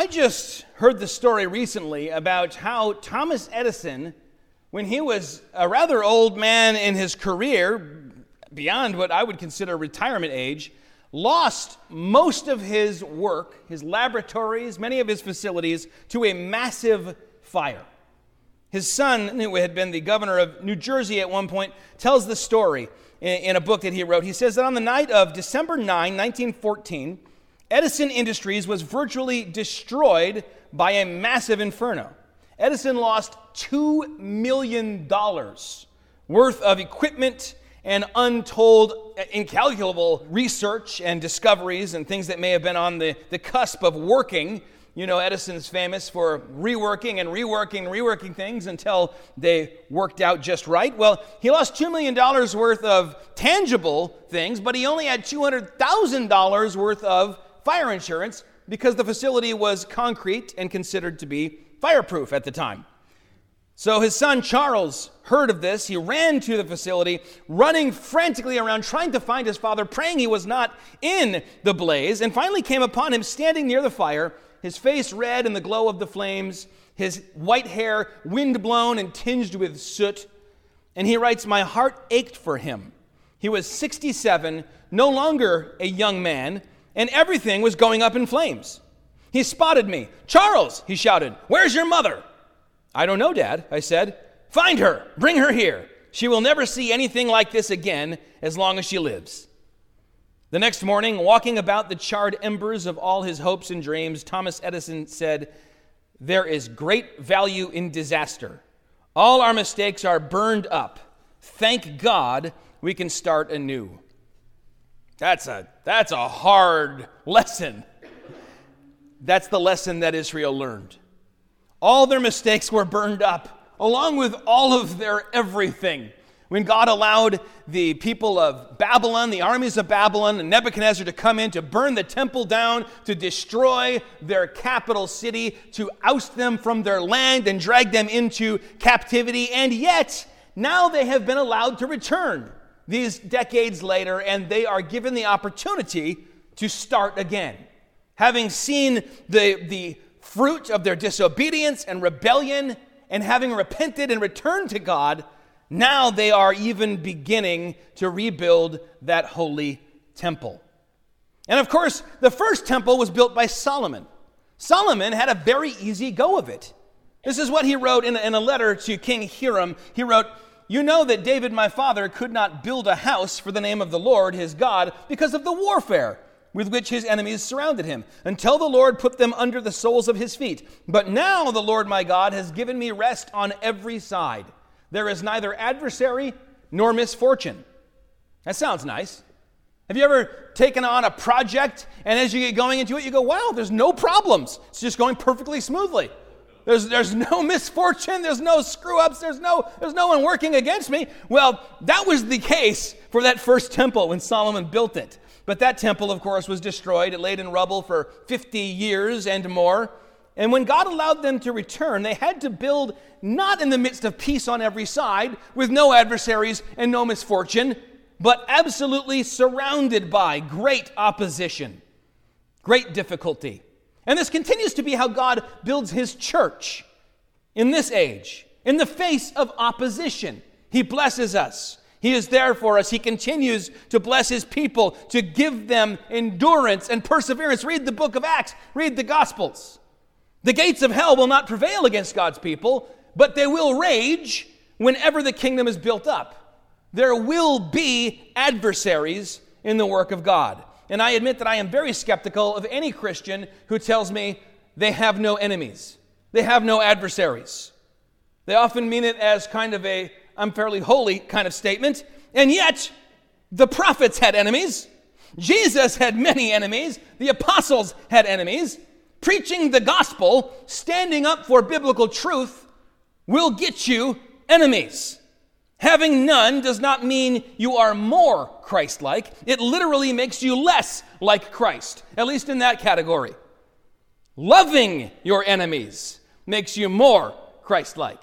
I just heard the story recently about how Thomas Edison, when he was a rather old man in his career, beyond what I would consider retirement age, lost most of his work, his laboratories, many of his facilities, to a massive fire. His son, who had been the governor of New Jersey at one point, tells the story in, a book that he wrote. He says that on the night of December 9, 1914, Edison Industries was virtually destroyed by a massive inferno. Edison lost $2 million worth of equipment and untold, uh, incalculable research and discoveries and things that may have been on the, the cusp of working. You know, Edison's famous for reworking and reworking, reworking things until they worked out just right. Well, he lost $2 million worth of tangible things, but he only had $200,000 worth of fire insurance because the facility was concrete and considered to be fireproof at the time. So his son Charles heard of this. He ran to the facility, running frantically around, trying to find his father, praying he was not in the blaze, and finally came upon him standing near the fire, his face red in the glow of the flames, his white hair wind blown and tinged with soot. And he writes, My heart ached for him. He was 67, no longer a young man, and everything was going up in flames. He spotted me. Charles, he shouted, Where's your mother? I don't know, Dad, I said. Find her, bring her here. She will never see anything like this again as long as she lives. The next morning, walking about the charred embers of all his hopes and dreams, Thomas Edison said, There is great value in disaster. All our mistakes are burned up. Thank God we can start anew. That's a, that's a hard lesson. That's the lesson that Israel learned. All their mistakes were burned up, along with all of their everything. When God allowed the people of Babylon, the armies of Babylon, and Nebuchadnezzar to come in to burn the temple down, to destroy their capital city, to oust them from their land and drag them into captivity, and yet now they have been allowed to return these decades later, and they are given the opportunity to start again. Having seen the, the fruit of their disobedience and rebellion, and having repented and returned to God, now they are even beginning to rebuild that holy temple. And of course, the first temple was built by Solomon. Solomon had a very easy go of it. This is what he wrote in a, in a letter to King Hiram. He wrote, You know that David, my father, could not build a house for the name of the Lord his God because of the warfare with which his enemies surrounded him, until the Lord put them under the soles of his feet. But now the Lord my God has given me rest on every side. There is neither adversary nor misfortune. That sounds nice. Have you ever taken on a project and as you get going into it, you go, wow, there's no problems. It's just going perfectly smoothly. There's, there's no misfortune, there's no screw ups, there's no, there's no one working against me. Well, that was the case for that first temple when Solomon built it. But that temple, of course, was destroyed. It laid in rubble for 50 years and more. And when God allowed them to return, they had to build not in the midst of peace on every side, with no adversaries and no misfortune, but absolutely surrounded by great opposition, great difficulty. And this continues to be how God builds his church in this age, in the face of opposition. He blesses us. He is there for us. He continues to bless his people, to give them endurance and perseverance. Read the book of Acts, read the Gospels. The gates of hell will not prevail against God's people, but they will rage whenever the kingdom is built up. There will be adversaries in the work of God. And I admit that I am very skeptical of any Christian who tells me they have no enemies, they have no adversaries. They often mean it as kind of a I'm fairly holy kind of statement. And yet, the prophets had enemies. Jesus had many enemies. The apostles had enemies. Preaching the gospel, standing up for biblical truth, will get you enemies. Having none does not mean you are more Christ like. It literally makes you less like Christ, at least in that category. Loving your enemies makes you more Christ like.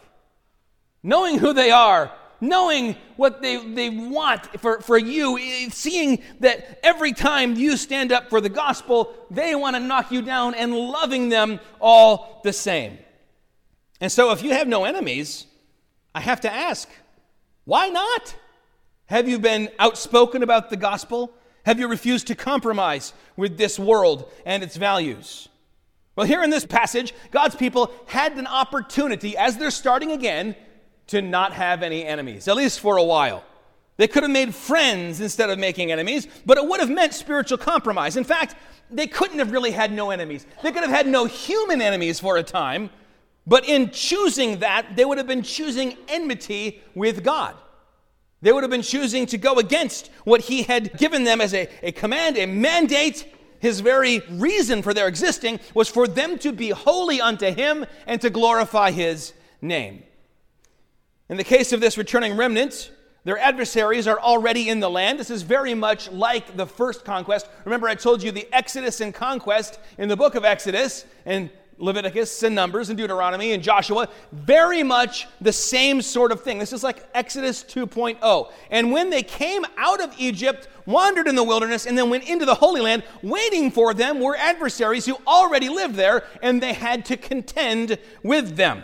Knowing who they are knowing what they, they want for, for you, seeing that every time you stand up for the gospel, they want to knock you down and loving them all the same. And so, if you have no enemies, I have to ask, why not? Have you been outspoken about the gospel? Have you refused to compromise with this world and its values? Well, here in this passage, God's people had an opportunity, as they're starting again, to not have any enemies, at least for a while. They could have made friends instead of making enemies, but it would have meant spiritual compromise. In fact, they couldn't have really had no enemies. They could have had no human enemies for a time, but in choosing that, they would have been choosing enmity with God. They would have been choosing to go against what He had given them as a, a command, a mandate, his very reason for their existing was for them to be holy unto him and to glorify his name. In the case of this returning remnant, their adversaries are already in the land. This is very much like the first conquest. Remember, I told you the Exodus and conquest in the book of Exodus, and Leviticus and Numbers and Deuteronomy and Joshua, very much the same sort of thing. This is like Exodus 2.0. And when they came out of Egypt, wandered in the wilderness, and then went into the Holy Land, waiting for them were adversaries who already lived there, and they had to contend with them.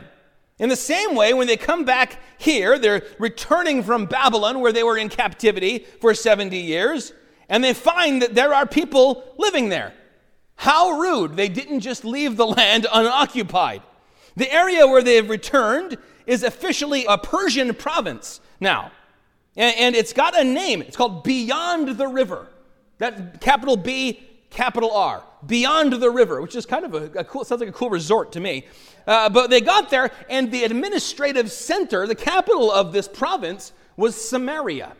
In the same way, when they come back here, they're returning from Babylon, where they were in captivity for 70 years, and they find that there are people living there. How rude. They didn't just leave the land unoccupied. The area where they have returned is officially a Persian province now. And, it's got a name. It's called Beyond the River. That capital B, capital R. Beyond the River, which is kind of a, a cool, sounds like a cool resort to me. Uh, but they got there, and the administrative center, the capital of this province, was Samaria,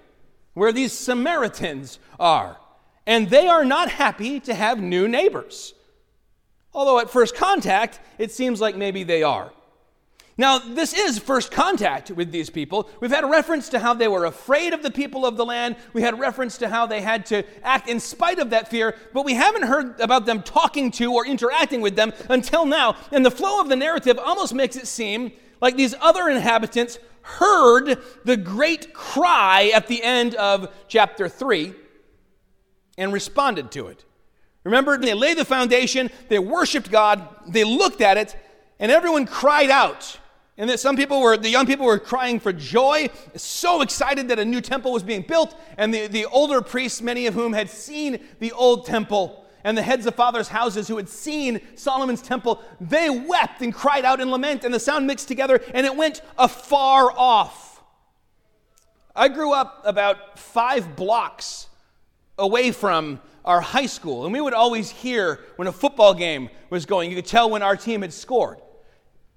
where these Samaritans are and they are not happy to have new neighbors. Although at first contact, it seems like maybe they are. Now, this is first contact with these people. We've had a reference to how they were afraid of the people of the land. We had reference to how they had to act in spite of that fear, but we haven't heard about them talking to or interacting with them until now. And the flow of the narrative almost makes it seem like these other inhabitants heard the great cry at the end of chapter 3 and responded to it. Remember, they laid the foundation, they worshiped God, they looked at it, and everyone cried out. And that some people were, the young people were crying for joy, so excited that a new temple was being built. And the, the older priests, many of whom had seen the old temple, and the heads of fathers' houses who had seen Solomon's temple, they wept and cried out in lament, and the sound mixed together, and it went afar off. I grew up about five blocks away from our high school, and we would always hear when a football game was going. You could tell when our team had scored.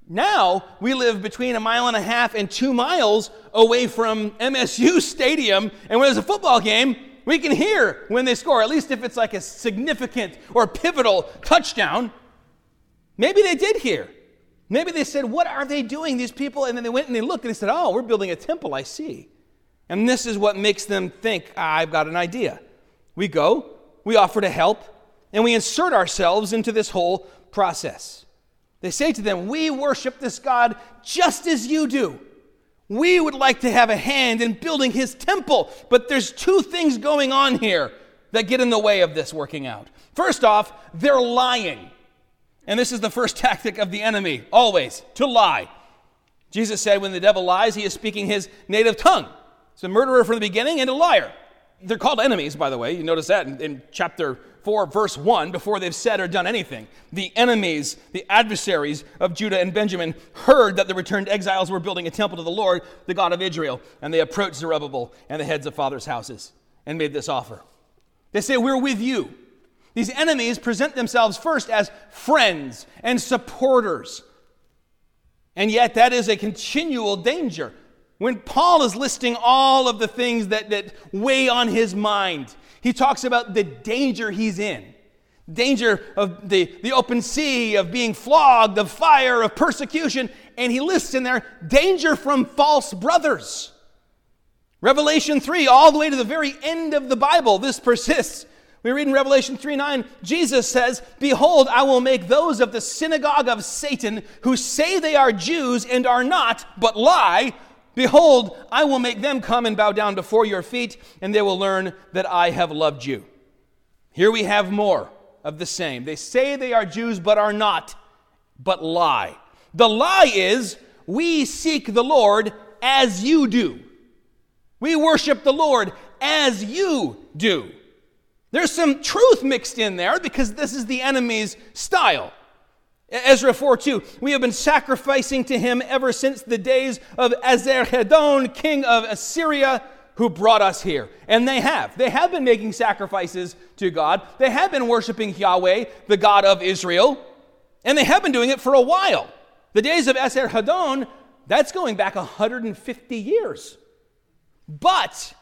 Now we live between a mile and a half and two miles away from MSU Stadium, and when there's a football game, we can hear when they score, at least if it's like a significant or pivotal touchdown. Maybe they did hear. Maybe they said, What are they doing, these people? And then they went and they looked and they said, Oh, we're building a temple, I see. And this is what makes them think, ah, I've got an idea. We go, we offer to help, and we insert ourselves into this whole process. They say to them, We worship this God just as you do. We would like to have a hand in building his temple, but there's two things going on here that get in the way of this working out. First off, they're lying. And this is the first tactic of the enemy, always, to lie. Jesus said, when the devil lies, he is speaking his native tongue. He's a murderer from the beginning and a liar. They're called enemies, by the way. You notice that in, in, chapter 4, verse 1, before they've said or done anything. The enemies, the adversaries of Judah and Benjamin, heard that the returned exiles were building a temple to the Lord, the God of Israel, and they approached Zerubbabel and the heads of fathers' houses and made this offer. They say, We're with you. These enemies present themselves first as friends and supporters. And yet, that is a continual danger. When Paul is listing all of the things that, that weigh on his mind, he talks about the danger he's in danger of the, the open sea, of being flogged, of fire, of persecution, and he lists in there danger from false brothers. Revelation 3, all the way to the very end of the Bible, this persists. We read in Revelation 3 9, Jesus says, Behold, I will make those of the synagogue of Satan who say they are Jews and are not, but lie, Behold, I will make them come and bow down before your feet, and they will learn that I have loved you. Here we have more of the same. They say they are Jews, but are not, but lie. The lie is, we seek the Lord as you do. We worship the Lord as you do. There's some truth mixed in there because this is the enemy's style. Ezra 4 2, we have been sacrificing to him ever since the days of Esarhaddon, king of Assyria, who brought us here. And they have. They have been making sacrifices to God. They have been worshiping Yahweh, the God of Israel. And they have been doing it for a while. The days of Esarhaddon, that's going back 150 years. But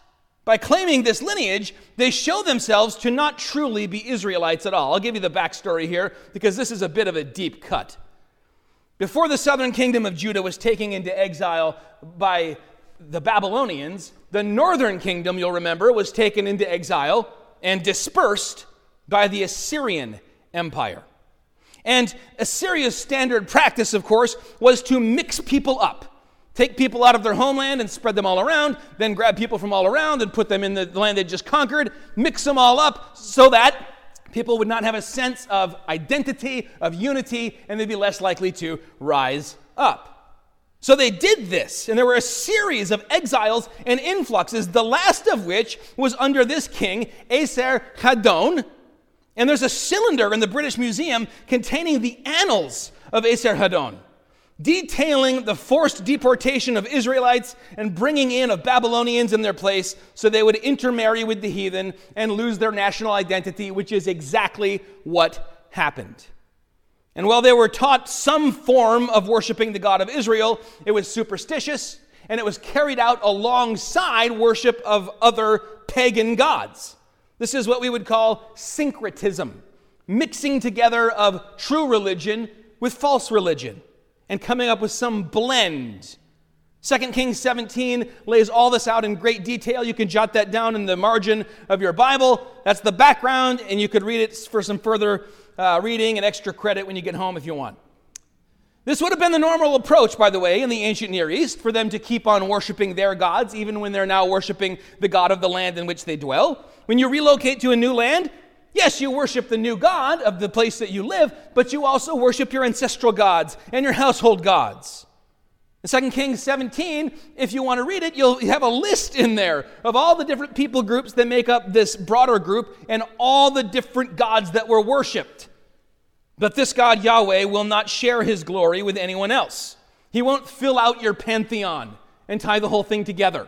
by claiming this lineage, they show themselves to not truly be Israelites at all. I'll give you the backstory here because this is a bit of a deep cut. Before the southern kingdom of Judah was taken into exile by the Babylonians, the northern kingdom, you'll remember, was taken into exile and dispersed by the Assyrian Empire. And Assyria's standard practice, of course, was to mix people up take people out of their homeland and spread them all around, then grab people from all around and put them in the land they just conquered, mix them all up so that people would not have a sense of identity, of unity, and they'd be less likely to rise up. So they did this, and there were a series of exiles and influxes, the last of which was under this king, Aser Haddon. And there's a cylinder in the British Museum containing the annals of Esarhaddon detailing the forced deportation of Israelites and bringing in of Babylonians in their place so they would intermarry with the heathen and lose their national identity, which is exactly what happened. And while they were taught some form of worshiping the God of Israel, it was superstitious and it was carried out alongside worship of other pagan gods. This is what we would call syncretism, mixing together of true religion with false religion and coming up with some blend. 2 Kings 17 lays all this out in great detail. You can jot that down in the margin of your Bible. That's the background, and you could read it for some further uh, reading and extra credit when you get home if you want. This would have been the normal approach, by the way, in the ancient Near East for them to keep on worshiping their gods, even when they're now worshiping the God of the land in which they dwell. When you relocate to a new land, Yes, you worship the new God of the place that you live, but you also worship your ancestral gods and your household gods. In 2 Kings 17, if you want to read it, you'll have a list in there of all the different people groups that make up this broader group and all the different gods that were worshiped. But this God, Yahweh, will not share his glory with anyone else. He won't fill out your pantheon and tie the whole thing together.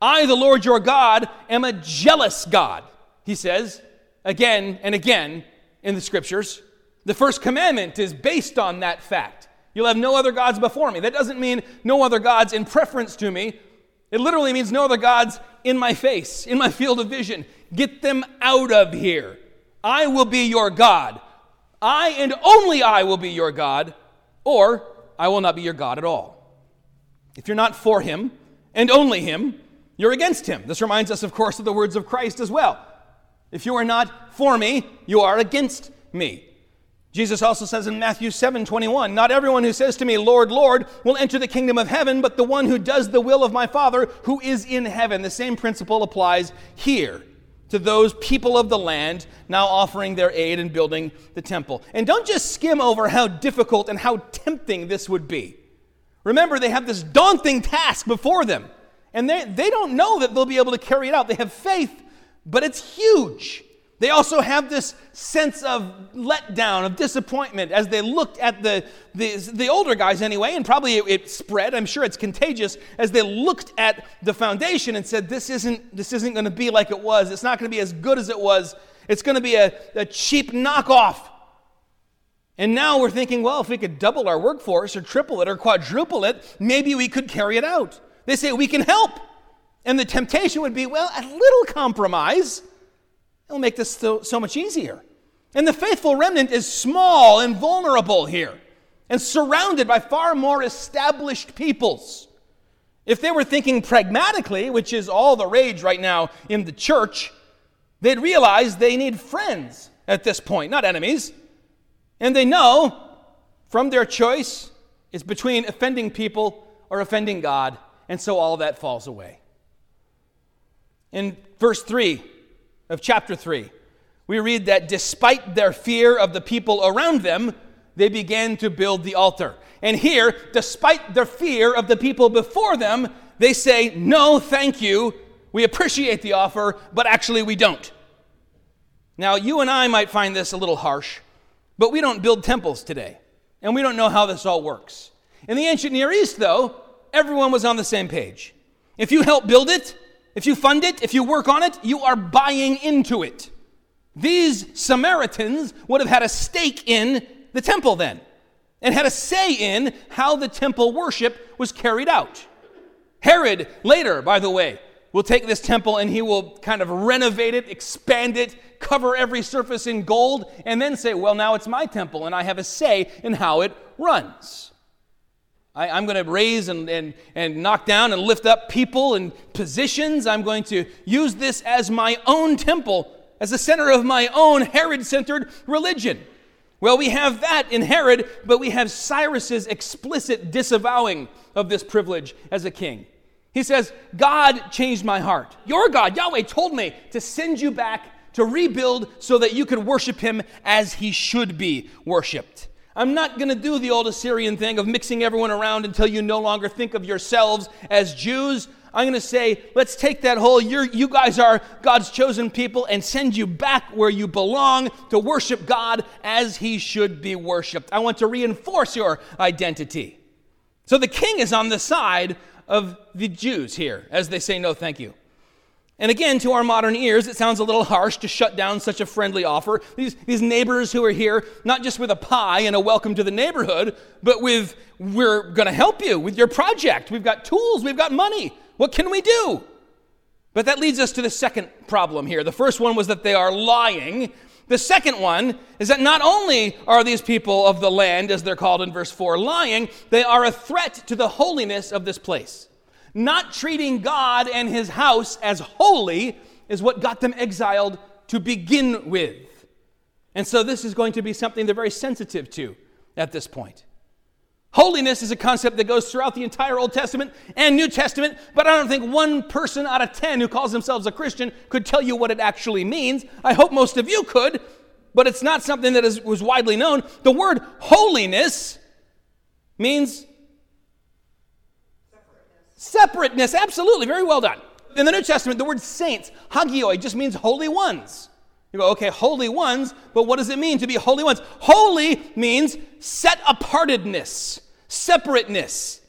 I, the Lord your God, am a jealous God, he says again and again in the scriptures. The first commandment is based on that fact. You'll have no other gods before me. That doesn't mean no other gods in preference to me. It literally means no other gods in my face, in my field of vision. Get them out of here. I will be your God. I and only I will be your God, or I will not be your God at all. If you're not for him and only him, you're against him. This reminds us, of course, of the words of Christ as well. If you are not for me, you are against me. Jesus also says in Matthew 7 21, Not everyone who says to me, Lord, Lord, will enter the kingdom of heaven, but the one who does the will of my Father who is in heaven. The same principle applies here to those people of the land now offering their aid in building the temple. And don't just skim over how difficult and how tempting this would be. Remember, they have this daunting task before them, and they, they don't know that they'll be able to carry it out. They have faith but it's huge. They also have this sense of letdown, of disappointment as they looked at the, the, the older guys anyway, and probably it, it, spread, I'm sure it's contagious, as they looked at the foundation and said, This isn't, this isn't going to be like it was. It's not going to be as good as it was. It's going to be a, a cheap knockoff. And now we're thinking, well, if we could double our workforce or triple it or quadruple it, maybe we could carry it out. They say, We can help. And the temptation would be, well, a little compromise will make this so, so much easier. And the faithful remnant is small and vulnerable here and surrounded by far more established peoples. If they were thinking pragmatically, which is all the rage right now in the church, they'd realize they need friends at this point, not enemies. And they know from their choice is between offending people or offending God And so all that falls away. In verse 3 of chapter 3, we read that despite their fear of the people around them, they began to build the altar. And here, despite their fear of the people before them, they say, No, thank you. We appreciate the offer, but actually we don't. Now, you and I might find this a little harsh, but we don't build temples today, and we don't know how this all works. In the ancient Near East, though, everyone was on the same page. If you help build it, if you fund it, if you work on it, you are buying into it. These Samaritans would have had a stake in the temple then and had a say in how the temple worship was carried out. Herod, later, by the way, will take this temple and he will kind of renovate it, expand it, cover every surface in gold, and then say, Well, now it's my temple and I have a say in how it runs. I, am going to raise and, and, and knock down and lift up people and positions. I'm going to use this as my own temple, as the center of my own Herod centered religion. Well, we have that in Herod, but we have Cyrus's explicit disavowing of this privilege as a king. He says, God changed my heart. Your God, Yahweh, told me to send you back to rebuild so that you could worship him as he should be worshiped. I'm not going to do the old Assyrian thing of mixing everyone around until you no longer think of yourselves as Jews. I'm going to say, let's take that whole, you you guys are God's chosen people, and send you back where you belong to worship God as he should be worshiped. I want to reinforce your identity. So the king is on the side of the Jews here as they say, no, thank you. And again, to our modern ears, it sounds a little harsh to shut down such a friendly offer. These, these neighbors who are here, not just with a pie and a welcome to the neighborhood, but with, we're going to help you with your project. We've got tools, we've got money. What can we do? But that leads us to the second problem here. The first one was that they are lying. The second one is that not only are these people of the land, as they're called in verse 4, lying, they are a threat to the holiness of this place. Not treating God and his house as holy is what got them exiled to begin with. And so this is going to be something they're very sensitive to at this point. Holiness is a concept that goes throughout the entire Old Testament and New Testament, but I don't think one person out of 10 who calls themselves a Christian could tell you what it actually means. I hope most of you could, but it's not something that is, was widely known. The word holiness means Separateness, absolutely, very well done. In the New Testament, the word saints, hagioi, just means holy ones. You go, okay, holy ones, but what does it mean to be holy ones? Holy means set apartedness, separateness.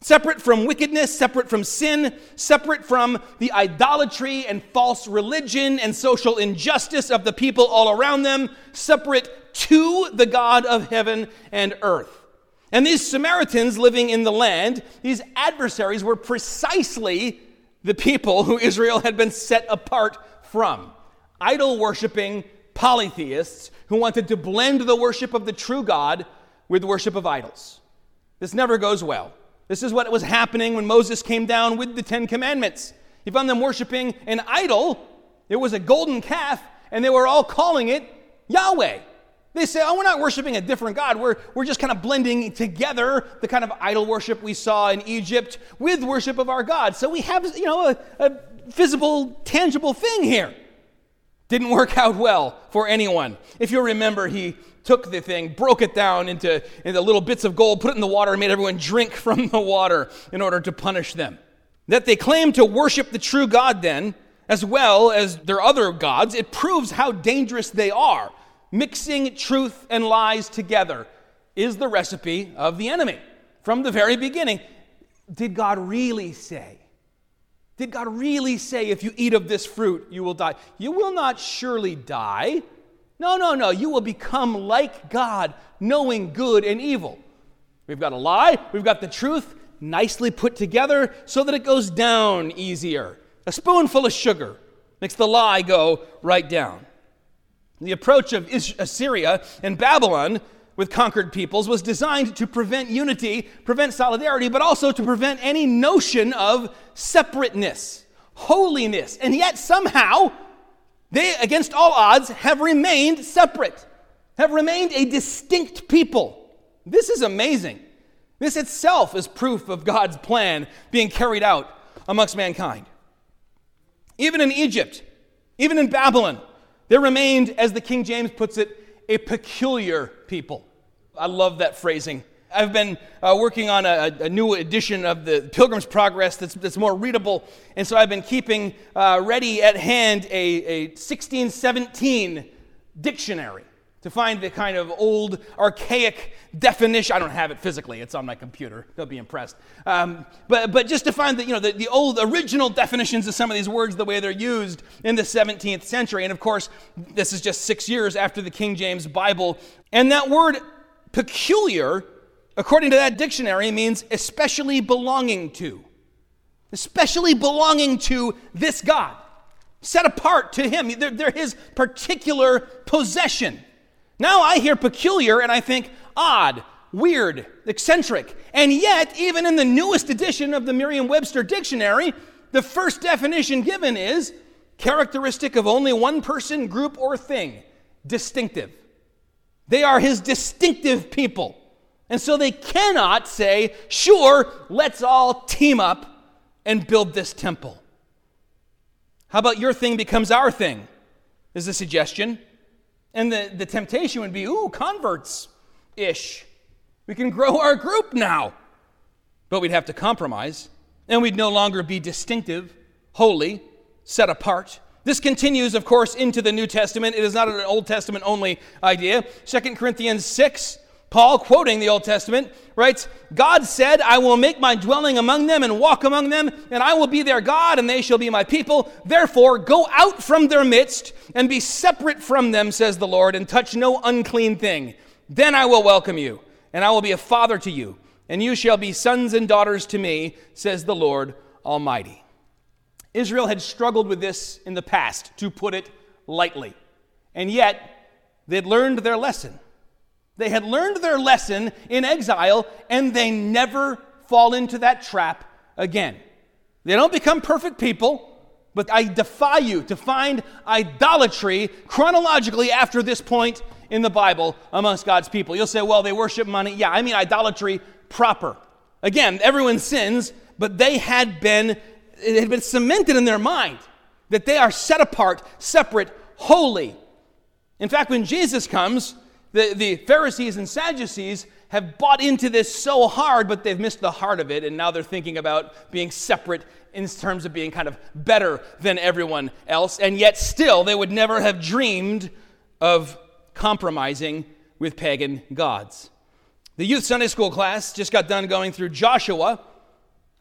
Separate from wickedness, separate from sin, separate from the idolatry and false religion and social injustice of the people all around them, separate to the God of heaven and earth. And these Samaritans living in the land, these adversaries, were precisely the people who Israel had been set apart from. Idol worshiping polytheists who wanted to blend the worship of the true God with worship of idols. This never goes well. This is what was happening when Moses came down with the Ten Commandments. He found them worshiping an idol. It was a golden calf, and they were all calling it Yahweh. They say, oh, we're not worshiping a different God. We're, we're just kind of blending together the kind of idol worship we saw in Egypt with worship of our God. So we have, you know, a, a visible, tangible thing here. Didn't work out well for anyone. If you remember, he took the thing, broke it down into, into little bits of gold, put it in the water, and made everyone drink from the water in order to punish them. That they claim to worship the true God, then, as well as their other gods, it proves how dangerous they are mixing truth and lies together is the recipe of the enemy. From the very beginning, did God really say? Did God really say, if you eat of this fruit, you will die? You will not surely die. No, no, no. You will become like God, knowing good and evil. We've got a lie, we've got the truth nicely put together so that it goes down easier. A spoonful of sugar makes the lie go right down. The approach of Assyria and Babylon with conquered peoples was designed to prevent unity, prevent solidarity, but also to prevent any notion of separateness, holiness. And yet, somehow, they, against all odds, have remained separate, have remained a distinct people. This is amazing. This itself is proof of God's plan being carried out amongst mankind. Even in Egypt, even in Babylon, there remained, as the King James puts it, a peculiar people. I love that phrasing. I've been uh, working on a, a, new edition of the Pilgrim's Progress that's, that's more readable, and so I've been keeping uh, ready at hand a, a 1617 dictionary to find the kind of old, archaic definition. I don't have it physically; it's on my computer. Don't be impressed. Um, but, but just to find the, you know, the, the old original definitions of some of these words, the way they're used in the 17th century. And of course, this is just six years after the King James Bible. And that word peculiar, according to that dictionary, means especially belonging to. Especially belonging to this God. Set apart to Him. They're, they're His particular possession. Now I hear peculiar and I think odd, weird, eccentric. And yet, even in the newest edition of the Merriam Webster Dictionary, the first definition given is characteristic of only one person, group, or thing, distinctive. They are his distinctive people. And so they cannot say, sure, let's all team up and build this temple. How about your thing becomes our thing? Is a suggestion. And the, the temptation would be, ooh, converts ish. We can grow our group now. But we'd have to compromise, and we'd no longer be distinctive, holy, set apart. This continues, of course, into the New Testament. It is not an Old Testament only idea. 2 Corinthians 6 Paul, quoting the Old Testament, writes, God said, I will make my dwelling among them and walk among them, and I will be their God, and they shall be my people. Therefore, go out from their midst and be separate from them, says the Lord, and touch no unclean thing. Then I will welcome you, and I will be a father to you, and you shall be sons and daughters to me, says the Lord Almighty. Israel had struggled with this in the past, to put it lightly, and yet they'd learned their lesson. They had learned their lesson in exile and they never fall into that trap again. They don't become perfect people, but I defy you to find idolatry chronologically after this point in the Bible amongst God's people. You'll say, well, they worship money. Yeah, I mean idolatry proper. Again, everyone sins, but they had been, it had been cemented in their mind that they are set apart, separate, holy. In fact, when Jesus comes, the, the Pharisees and Sadducees have bought into this so hard, but they've missed the heart of it, and now they're thinking about being separate in terms of being kind of better than everyone else, and yet still they would never have dreamed of compromising with pagan gods. The youth Sunday school class just got done going through Joshua,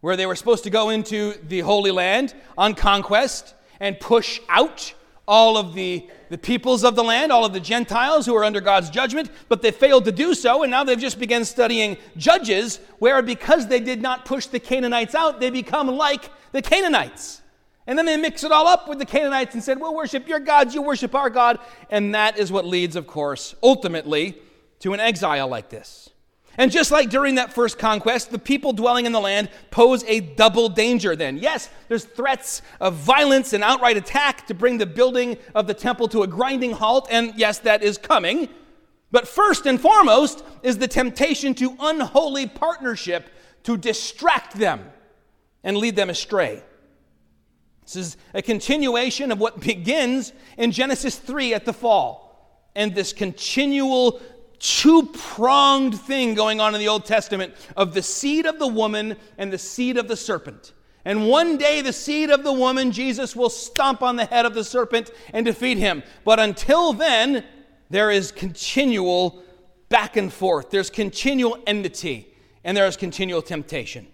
where they were supposed to go into the Holy Land on conquest and push out all of the, the peoples of the land, all of the Gentiles who are under God's judgment, but they failed to do so, and now they've just begun studying Judges, where because they did not push the Canaanites out, they become like the Canaanites. And then they mix it all up with the Canaanites and said, We'll worship your gods, you worship our God. And that is what leads, of course, ultimately to an exile like this. And just like during that first conquest, the people dwelling in the land pose a double danger then. Yes, there's threats of violence and outright attack to bring the building of the temple to a grinding halt, and yes, that is coming. But first and foremost is the temptation to unholy partnership to distract them and lead them astray. This is a continuation of what begins in Genesis 3 at the fall. And this continual two pronged thing going on in the Old Testament of the seed of the woman and the seed of the serpent. And one day, the seed of the woman, Jesus, will stomp on the head of the serpent and defeat him. But until then, there is continual back and forth, there's continual enmity, and there is continual temptation.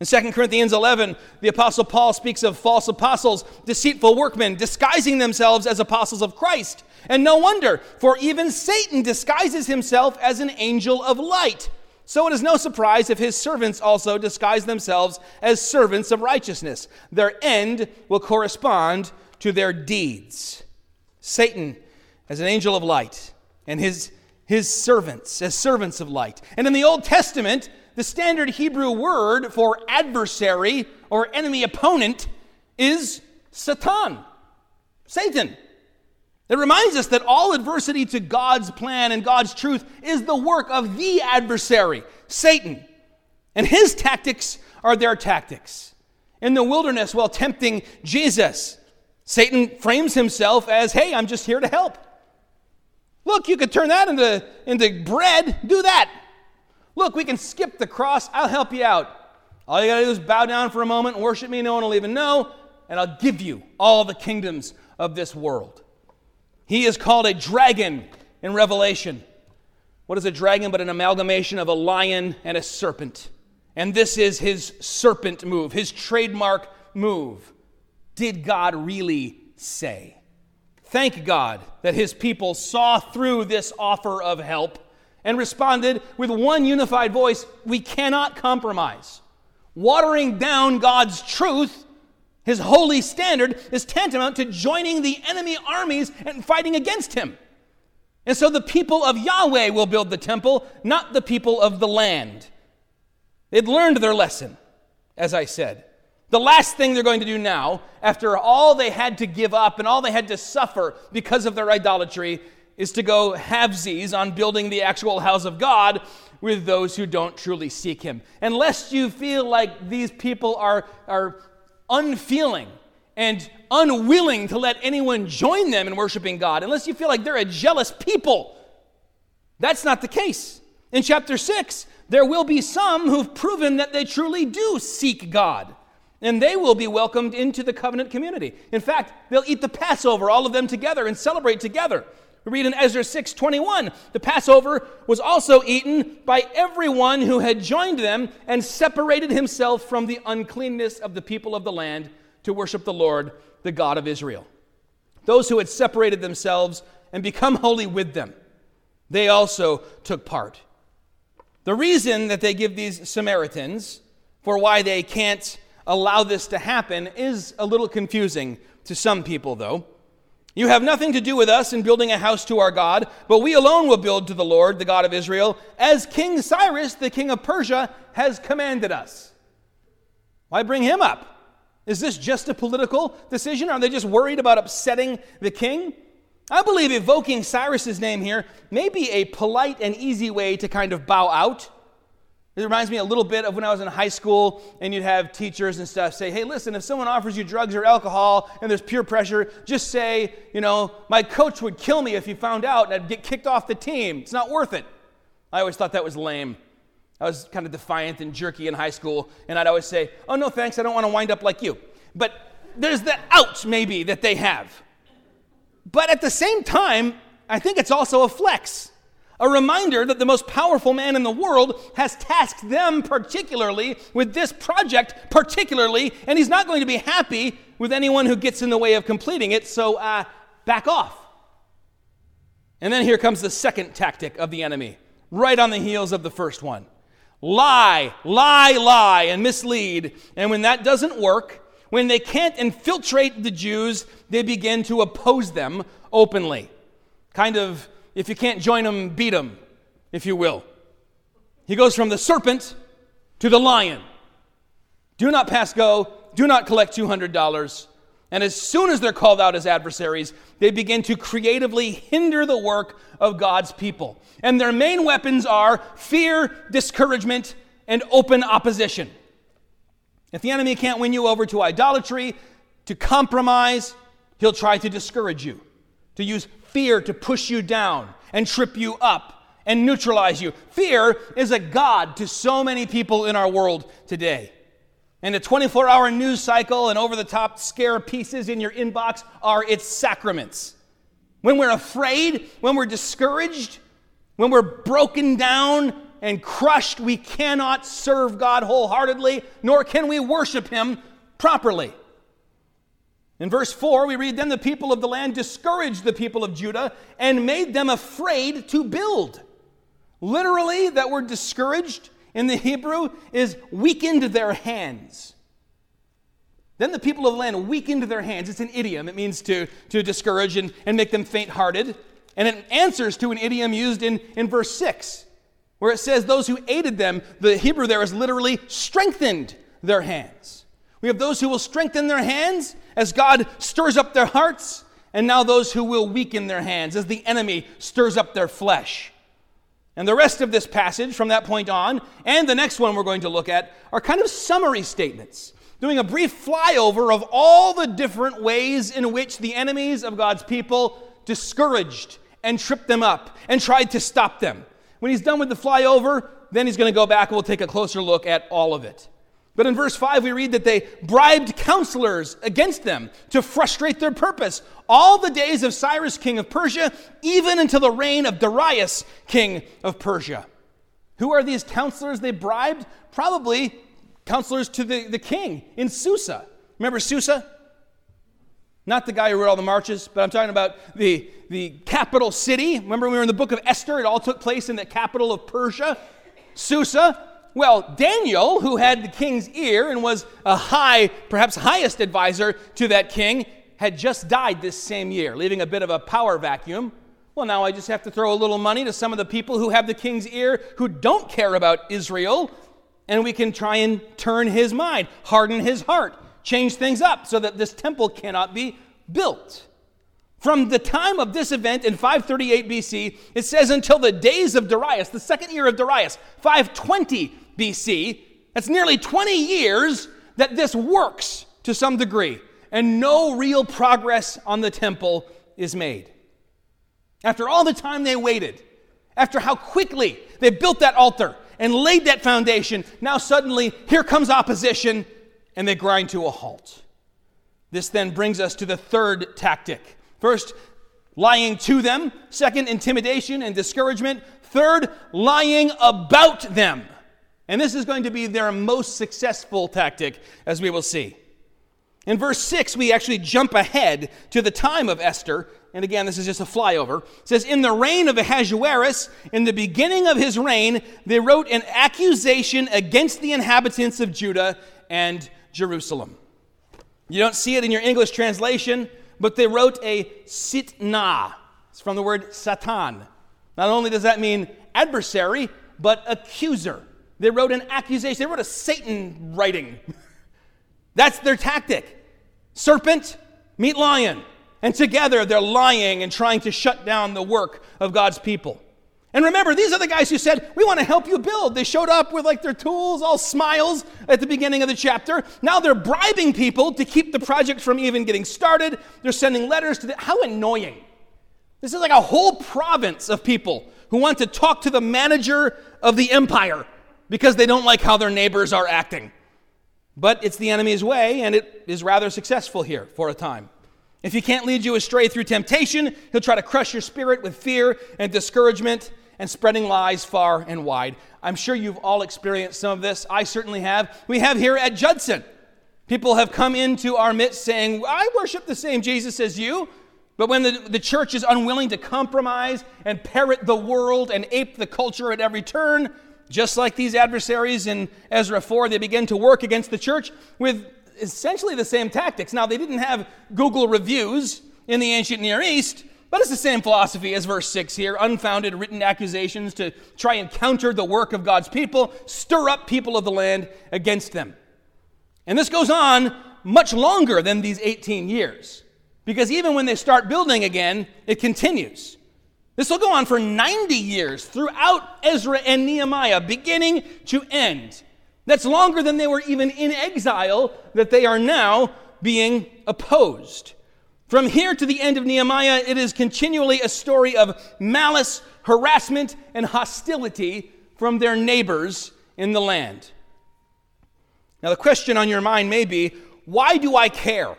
In 2 Corinthians 11, the Apostle Paul speaks of false apostles, deceitful workmen, disguising themselves as apostles of Christ. And no wonder, for even Satan disguises himself as an angel of light. So it is no surprise if his servants also disguise themselves as servants of righteousness. Their end will correspond to their deeds. Satan as an angel of light, and his, his servants as servants of light. And in the Old Testament, the standard Hebrew word for adversary or enemy opponent is Satan, Satan. It reminds us that all adversity to God's plan and God's truth is the work of the adversary, Satan. And his tactics are their tactics. In the wilderness, while tempting Jesus, Satan frames himself as, hey, I'm just here to help. Look, you could turn that into, into bread. Do that. Look, we can skip the cross. I'll help you out. All you got to do is bow down for a moment worship me. No one will even know. And I'll give you all the kingdoms of this world. He is called a dragon in Revelation. What is a dragon but an amalgamation of a lion and a serpent? And this is his serpent move, his trademark move. Did God really say? Thank God that his people saw through this offer of help and responded with one unified voice We cannot compromise. Watering down God's truth, his holy standard, is tantamount to joining the enemy armies and fighting against him. And so the people of Yahweh will build the temple, not the people of the land. They'd learned their lesson, as I said. The last thing they're going to do now, after all they had to give up and all they had to suffer because of their idolatry, is to go halvesies on building the actual house of God with those who don't truly seek Him. Unless you feel like these people are, are unfeeling and unwilling to let anyone join them in worshiping God, unless you feel like they're a jealous people, that's not the case. In chapter 6, there will be some who've proven that they truly do seek God and they will be welcomed into the covenant community. In fact, they'll eat the Passover, all of them together, and celebrate together. We read in Ezra 6:21, the Passover was also eaten by everyone who had joined them and separated himself from the uncleanness of the people of the land to worship the Lord, the God of Israel. Those who had separated themselves and become holy with them, they also took part. The reason that they give these Samaritans for why they can't allow this to happen is a little confusing to some people, though. You have nothing to do with us in building a house to our God, but we alone will build to the Lord, the God of Israel, as King Cyrus, the king of Persia, has commanded us. Why bring him up? Is this just a political decision? Are they just worried about upsetting the king? I believe evoking Cyrus's name here may be a polite and easy way to kind of bow out it reminds me a little bit of when I was in high school and you'd have teachers and stuff say, hey, listen, if someone offers you drugs or alcohol and there's peer pressure, just say, you know, my coach would kill me if he found out and I'd get kicked off the team. It's not worth it. I always thought that was lame. I was kind of defiant and jerky in high school, and I'd always say, oh, no, thanks, I don't want to wind up like you. But there's the ouch, maybe, that they have. But at the same time, I think it's also a flex. A reminder that the most powerful man in the world has tasked them particularly with this project, particularly, and he's not going to be happy with anyone who gets in the way of completing it, so uh, back off. And then here comes the second tactic of the enemy, right on the heels of the first one lie, lie, lie, and mislead. And when that doesn't work, when they can't infiltrate the Jews, they begin to oppose them openly. Kind of if you can't join them, beat them, if you will. He goes from the serpent to the lion. Do not pass go, do not collect $200. And as soon as they're called out as adversaries, they begin to creatively hinder the work of God's people. And their main weapons are fear, discouragement, and open opposition. If the enemy can't win you over to idolatry, to compromise, he'll try to discourage you, to use fear to push you down and trip you up and neutralize you. Fear is a God to so many people in our world today. And a 24 hour news cycle and over the top scare pieces in your inbox are its sacraments. When we're afraid, when we're discouraged, when we're broken down and crushed, we cannot serve God wholeheartedly, nor can we worship Him properly. In verse 4, we read Then the people of the land discouraged the people of Judah and made them afraid to build. Literally, that word discouraged in the Hebrew is weakened their hands. Then the people of the land weakened their hands. It's an idiom. It means to, to discourage and, and make them faint hearted. And it answers to an idiom used in, in verse 6, where it says, Those who aided them, the Hebrew there is literally strengthened their hands. We have those who will strengthen their hands as God stirs up their hearts, and now those who will weaken their hands as the enemy stirs up their flesh. And the rest of this passage from that point on, and the next one we're going to look at, are kind of summary statements, doing a brief flyover of all the different ways in which the enemies of God's people discouraged and tripped them up and tried to stop them. When he's done with the flyover, then he's going to go back and we'll take a closer look at all of it. But in verse 5, we read that they bribed counselors against them to frustrate their purpose all the days of Cyrus, king of Persia, even until the reign of Darius, king of Persia. Who are these counselors they bribed? Probably counselors to the, the king in Susa. Remember Susa? Not the guy who wrote all the marches, but I'm talking about the, the capital city. Remember, we were in the book of Esther, it all took place in the capital of Persia, Susa. Well, Daniel, who had the king's ear and was a high, perhaps highest advisor to that king, had just died this same year, leaving a bit of a power vacuum. Well, now I just have to throw a little money to some of the people who have the king's ear who don't care about Israel, and we can try and turn his mind, harden his heart, change things up so that this temple cannot be built. From the time of this event in 538 BC, it says until the days of Darius, the second year of Darius, 520 BC. That's nearly 20 years that this works to some degree, and no real progress on the temple is made. After all the time they waited, after how quickly they built that altar and laid that foundation, now suddenly here comes opposition and they grind to a halt. This then brings us to the third tactic. First, lying to them. Second, intimidation and discouragement. Third, lying about them. And this is going to be their most successful tactic, as we will see. In verse 6, we actually jump ahead to the time of Esther. And again, this is just a flyover. It says, In the reign of Ahasuerus, in the beginning of his reign, they wrote an accusation against the inhabitants of Judah and Jerusalem. You don't see it in your English translation, but they wrote a sitna. It's from the word satan. Not only does that mean adversary, but accuser. They wrote an accusation. They wrote a Satan writing. That's their tactic. Serpent, meet lion. And together they're lying and trying to shut down the work of God's people. And remember, these are the guys who said, We want to help you build. They showed up with like their tools, all smiles at the beginning of the chapter. Now they're bribing people to keep the project from even getting started. They're sending letters to the. How annoying. This is like a whole province of people who want to talk to the manager of the empire because they don't like how their neighbors are acting. But it's the enemy's way, and it is rather successful here for a time. If he can't lead you astray through temptation, he'll try to crush your spirit with fear and discouragement and spreading lies far and wide. I'm sure you've all experienced some of this. I certainly have. We have here at Judson. People have come into our midst saying, I worship the same Jesus as you. But when the, the church is unwilling to compromise and parrot the world and ape the culture at every turn, just like these adversaries in Ezra 4, they begin to work against the church with essentially the same tactics. Now, they didn't have Google reviews in the ancient Near East, but it's the same philosophy as verse 6 here unfounded written accusations to try and counter the work of God's people, stir up people of the land against them. And this goes on much longer than these 18 years, because even when they start building again, it continues. This will go on for 90 years throughout Ezra and Nehemiah, beginning to end. That's longer than they were even in exile, that they are now being opposed. From here to the end of Nehemiah, it is continually a story of malice, harassment, and hostility from their neighbors in the land. Now, the question on your mind may be why do I care?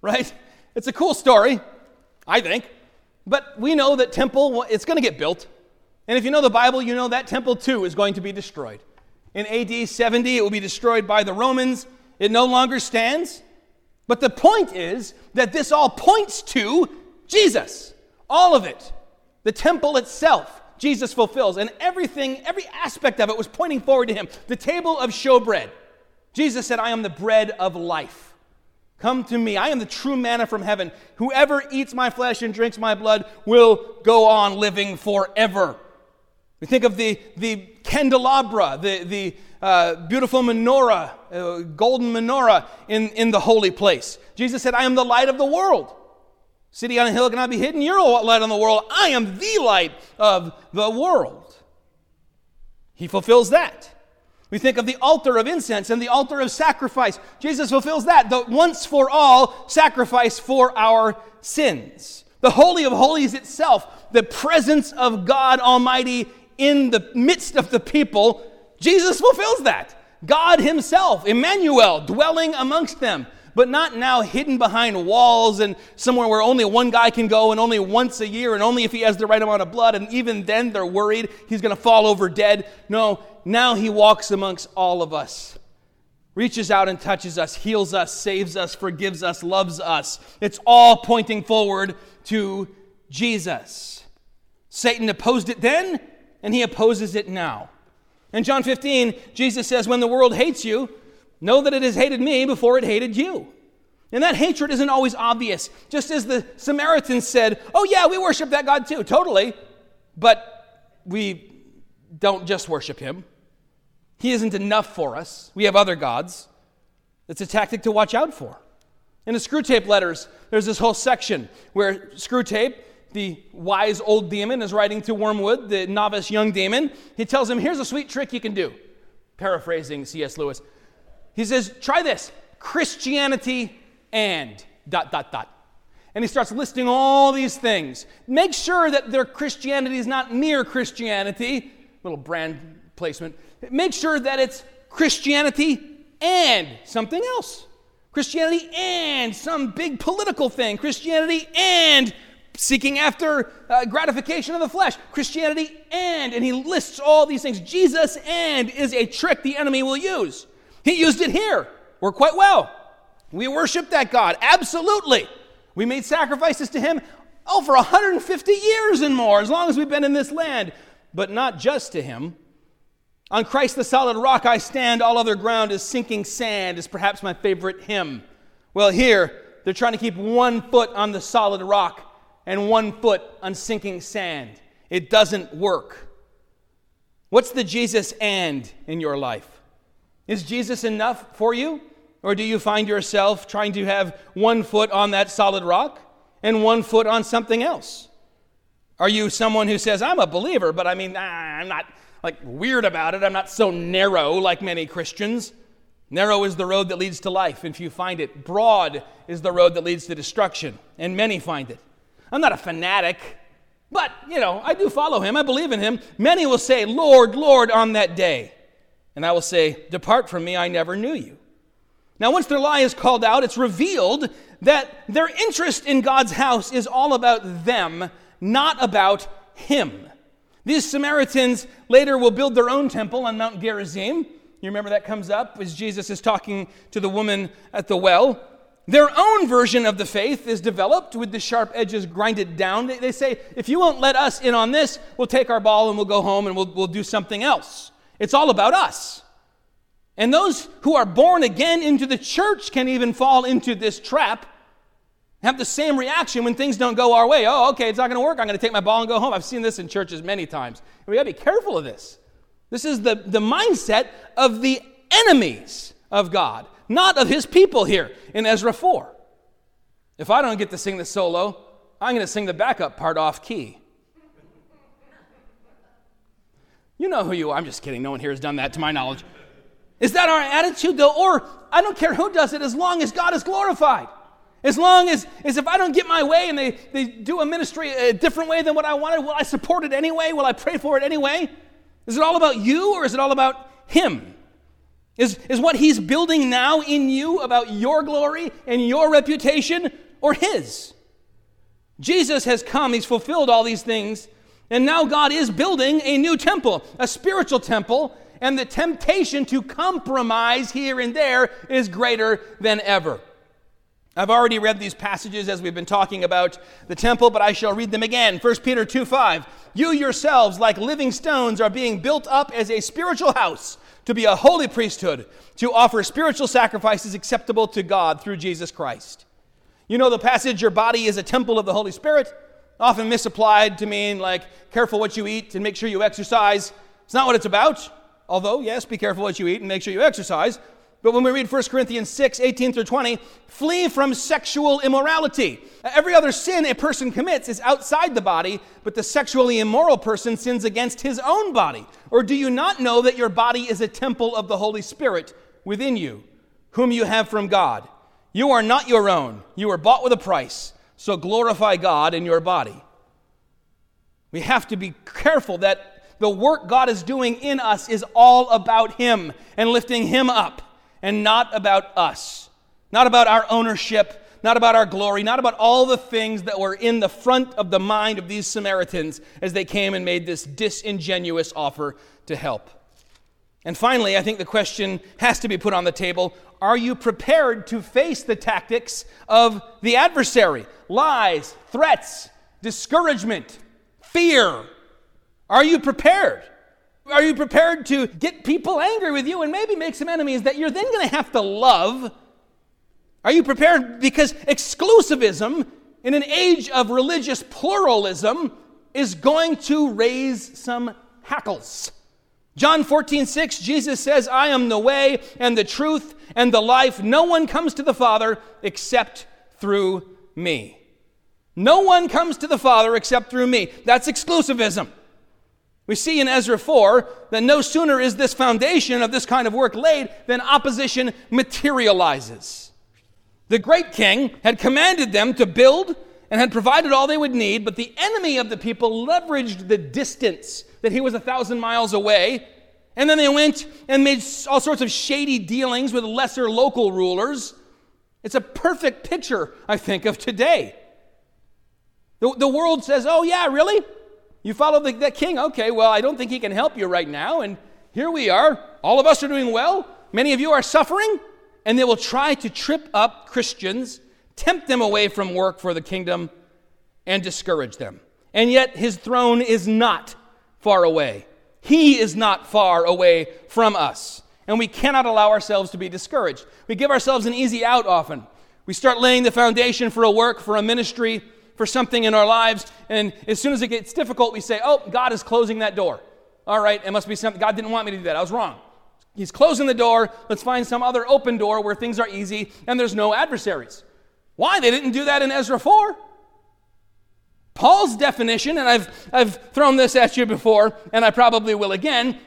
Right? It's a cool story, I think. But we know that temple, it's going to get built. And if you know the Bible, you know that temple too is going to be destroyed. In AD 70, it will be destroyed by the Romans. It no longer stands. But the point is that this all points to Jesus. All of it. The temple itself, Jesus fulfills. And everything, every aspect of it was pointing forward to him. The table of showbread. Jesus said, I am the bread of life. Come to me. I am the true manna from heaven. Whoever eats my flesh and drinks my blood will go on living forever. We think of the, the candelabra, the, the uh, beautiful menorah, uh, golden menorah in, in the holy place. Jesus said, I am the light of the world. City on a hill cannot be hidden. You're a light on the world. I am the light of the world. He fulfills that. We think of the altar of incense and the altar of sacrifice. Jesus fulfills that, the once for all sacrifice for our sins. The Holy of Holies itself, the presence of God Almighty in the midst of the people, Jesus fulfills that. God Himself, Emmanuel, dwelling amongst them, but not now hidden behind walls and somewhere where only one guy can go and only once a year and only if he has the right amount of blood, and even then they're worried he's going to fall over dead. No, now He walks amongst all of us reaches out and touches us, heals us, saves us, forgives us, loves us. It's all pointing forward to Jesus. Satan opposed it then, and he opposes it now. In John 15, Jesus says, When the world hates you, know that it has hated me before it hated you. And that hatred isn't always obvious. Just as the Samaritans said, Oh, yeah, we worship that God too, totally. But we don't just worship him. He isn't enough for us. We have other gods. It's a tactic to watch out for. In the Screwtape letters, there's this whole section where Screwtape, the wise old demon, is writing to Wormwood, the novice young demon. He tells him, Here's a sweet trick you can do. Paraphrasing C.S. Lewis. He says, Try this Christianity and dot, dot, dot. And he starts listing all these things. Make sure that their Christianity is not mere Christianity, little brand placement make sure that it's Christianity and something else. Christianity and some big political thing. Christianity and seeking after uh, gratification of the flesh. Christianity and, and he lists all these things. Jesus and is a trick the enemy will use. He used it here. Worked quite well. We worship that God. Absolutely. We made sacrifices to him over 150 years and more, as long as we've been in this land. But not just to him. On Christ the solid rock I stand, all other ground is sinking sand, is perhaps my favorite hymn. Well, here, they're trying to keep one foot on the solid rock and one foot on sinking sand. It doesn't work. What's the Jesus and in your life? Is Jesus enough for you? Or do you find yourself trying to have one foot on that solid rock and one foot on something else? Are you someone who says, I'm a believer, but I mean, I'm not like weird about it. I'm not so narrow like many Christians. Narrow is the road that leads to life, and you find it. Broad is the road that leads to destruction, and many find it. I'm not a fanatic, but, you know, I do follow him. I believe in him. Many will say, Lord, Lord, on that day. And I will say, Depart from me, I never knew you. Now, once their lie is called out, it's revealed that their interest in God's house is all about them, not about him. These Samaritans later will build their own temple on Mount Gerizim. You remember that comes up as Jesus is talking to the woman at the well. Their own version of the faith is developed with the sharp edges grinded down. They, they, say, if you won't let us in on this, we'll take our ball and we'll go home and we'll, we'll do something else. It's all about us. And those who are born again into the church can even fall into this trap have the same reaction when things don't go our way. Oh, okay, it's not going to work. I'm going to take my ball and go home. I've seen this in churches many times. We got to be careful of this. This is the, the mindset of the enemies of God, not of his people here in Ezra 4. If I don't get to sing the solo, I'm going to sing the backup part off key. You know who you are. I'm just kidding. No one here has done that to my knowledge. Is that our attitude, though? Or I don't care who does it as long as God is glorified. As long as, as if I don't get my way and they, they do a ministry a different way than what I wanted, will I support it anyway? Will I pray for it anyway? Is it all about you or is it all about Him? Is, is what He's building now in you about your glory and your reputation or His? Jesus has come, He's fulfilled all these things, and now God is building a new temple, a spiritual temple, and the temptation to compromise here and there is greater than ever. I've already read these passages as we've been talking about the temple, but I shall read them again. 1 Peter 2 5. You yourselves, like living stones, are being built up as a spiritual house to be a holy priesthood, to offer spiritual sacrifices acceptable to God through Jesus Christ. You know the passage, your body is a temple of the Holy Spirit, often misapplied to mean like careful what you eat and make sure you exercise. It's not what it's about. Although, yes, be careful what you eat and make sure you exercise. But when we read 1 Corinthians 6, 18 through 20, flee from sexual immorality. Every other sin a person commits is outside the body, but the sexually immoral person sins against his own body. Or do you not know that your body is a temple of the Holy Spirit within you, whom you have from God? You are not your own, you were bought with a price, so glorify God in your body. We have to be careful that the work God is doing in us is all about Him and lifting Him up and not about us, not about our ownership, not about our glory, not about all the things that were in the front of the mind of these Samaritans as they came and made this disingenuous offer to help. And finally, I think the question has to be put on the table are you prepared to face the tactics of the adversary? Lies, threats, discouragement, fear. Are you prepared? Are you prepared to get people angry with you and maybe make some enemies that you're then going to have to love? Are you prepared? Because exclusivism in an age of religious pluralism is going to raise some hackles. John 14, 6, Jesus says, I am the way and the truth and the life. No one comes to the Father except through me. No one comes to the Father except through me. That's exclusivism. We see in Ezra 4 that no sooner is this foundation of this kind of work laid than opposition materializes. The great king had commanded them to build and had provided all they would need, but the enemy of the people leveraged the distance that he was a thousand miles away. And then they went and made all sorts of shady dealings with lesser local rulers. It's a perfect picture, I think, of today. The, the world says, oh, yeah, really? You follow the, king? Okay, well, I don't think he can help you right now. And here we are. All of us are doing well. Many of you are suffering. And they will try to trip up Christians, tempt them away from work for the kingdom, and discourage them. And yet, his throne is not far away. He is not far away from us. And we cannot allow ourselves to be discouraged. We give ourselves an easy out often. We start laying the foundation for a work, for a ministry, for something in our lives, and as soon as it gets difficult, we say, Oh, God is closing that door. All right, it must be something. God didn't want me to do that. I was wrong. He's closing the door. Let's find some other open door where things are easy and there's no adversaries. Why? They didn't do that in Ezra 4. Paul's definition, and I've, I've thrown this at you before, and I probably will again.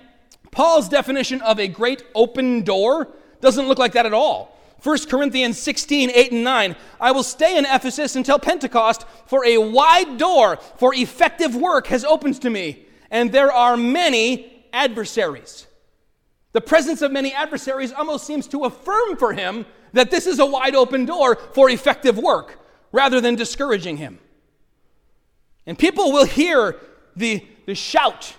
Paul's definition of a great open door doesn't look like that at all. 1 Corinthians 16, 8 and 9. I will stay in Ephesus until Pentecost, for a wide door for effective work has opened to me, and there are many adversaries. The presence of many adversaries almost seems to affirm for him that this is a wide open door for effective work rather than discouraging him. And people will hear the, the shout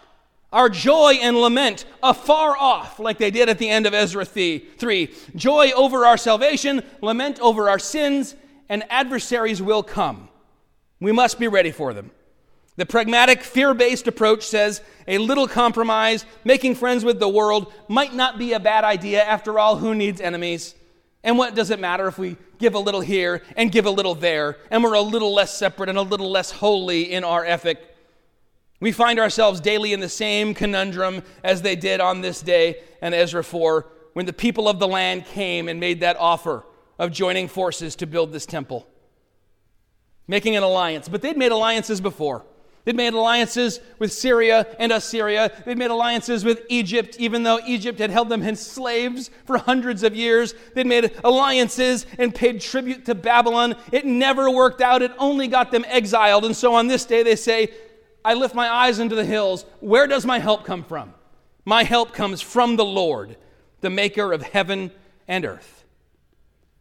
our joy and lament afar off, like they did at the end of Ezra 3. Joy over our salvation, lament over our sins, and adversaries will come. We must be ready for them. The pragmatic, fear based approach says a little compromise, making friends with the world, might not be a bad idea. After all, who needs enemies? And what does it matter if we give a little here and give a little there, and we're a little less separate and a little less holy in our ethic? We find ourselves daily in the same conundrum as they did on this day in Ezra 4 when the people of the land came and made that offer of joining forces to build this temple, making an alliance. But they'd made alliances before. They'd made alliances with Syria and Assyria. They'd made alliances with Egypt, even though Egypt had held them as slaves for hundreds of years. They'd made alliances and paid tribute to Babylon. It never worked out, it only got them exiled. And so on this day, they say, I lift my eyes into the hills. Where does my help come from? My help comes from the Lord, the maker of heaven and earth.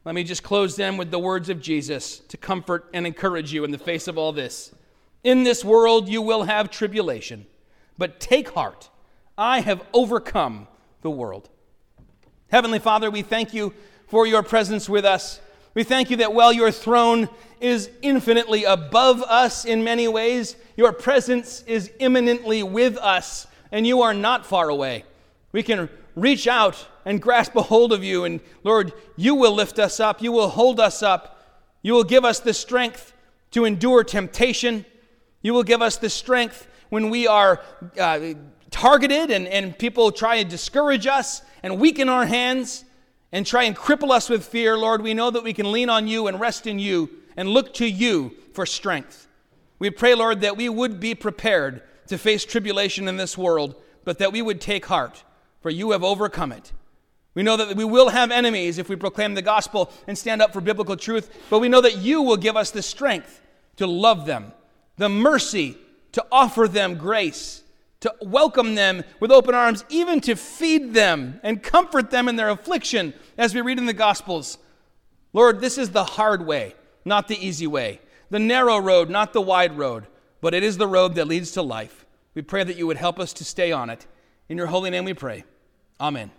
Let me just close then with the words of Jesus to comfort and encourage you in the face of all this. In this world you will have tribulation, but take heart. I have overcome the world. Heavenly Father, we thank you for your presence with us. We thank you that while your throne is infinitely above us in many ways, your presence is imminently with us, and you are not far away. We can reach out and grasp a hold of you, and Lord, you will lift us up. You will hold us up. You will give us the strength to endure temptation. You will give us the strength when we are uh, targeted and, and people try to discourage us and weaken our hands. And try and cripple us with fear, Lord, we know that we can lean on you and rest in you and look to you for strength. We pray, Lord, that we would be prepared to face tribulation in this world, but that we would take heart, for you have overcome it. We know that we will have enemies if we proclaim the gospel and stand up for biblical truth, but we know that you will give us the strength to love them, the mercy to offer them grace, to welcome them with open arms, even to feed them and comfort them in their affliction, as we read in the Gospels. Lord, this is the hard way, not the easy way, the narrow road, not the wide road, but it is the road that leads to life. We pray that you would help us to stay on it. In your holy name we pray. Amen.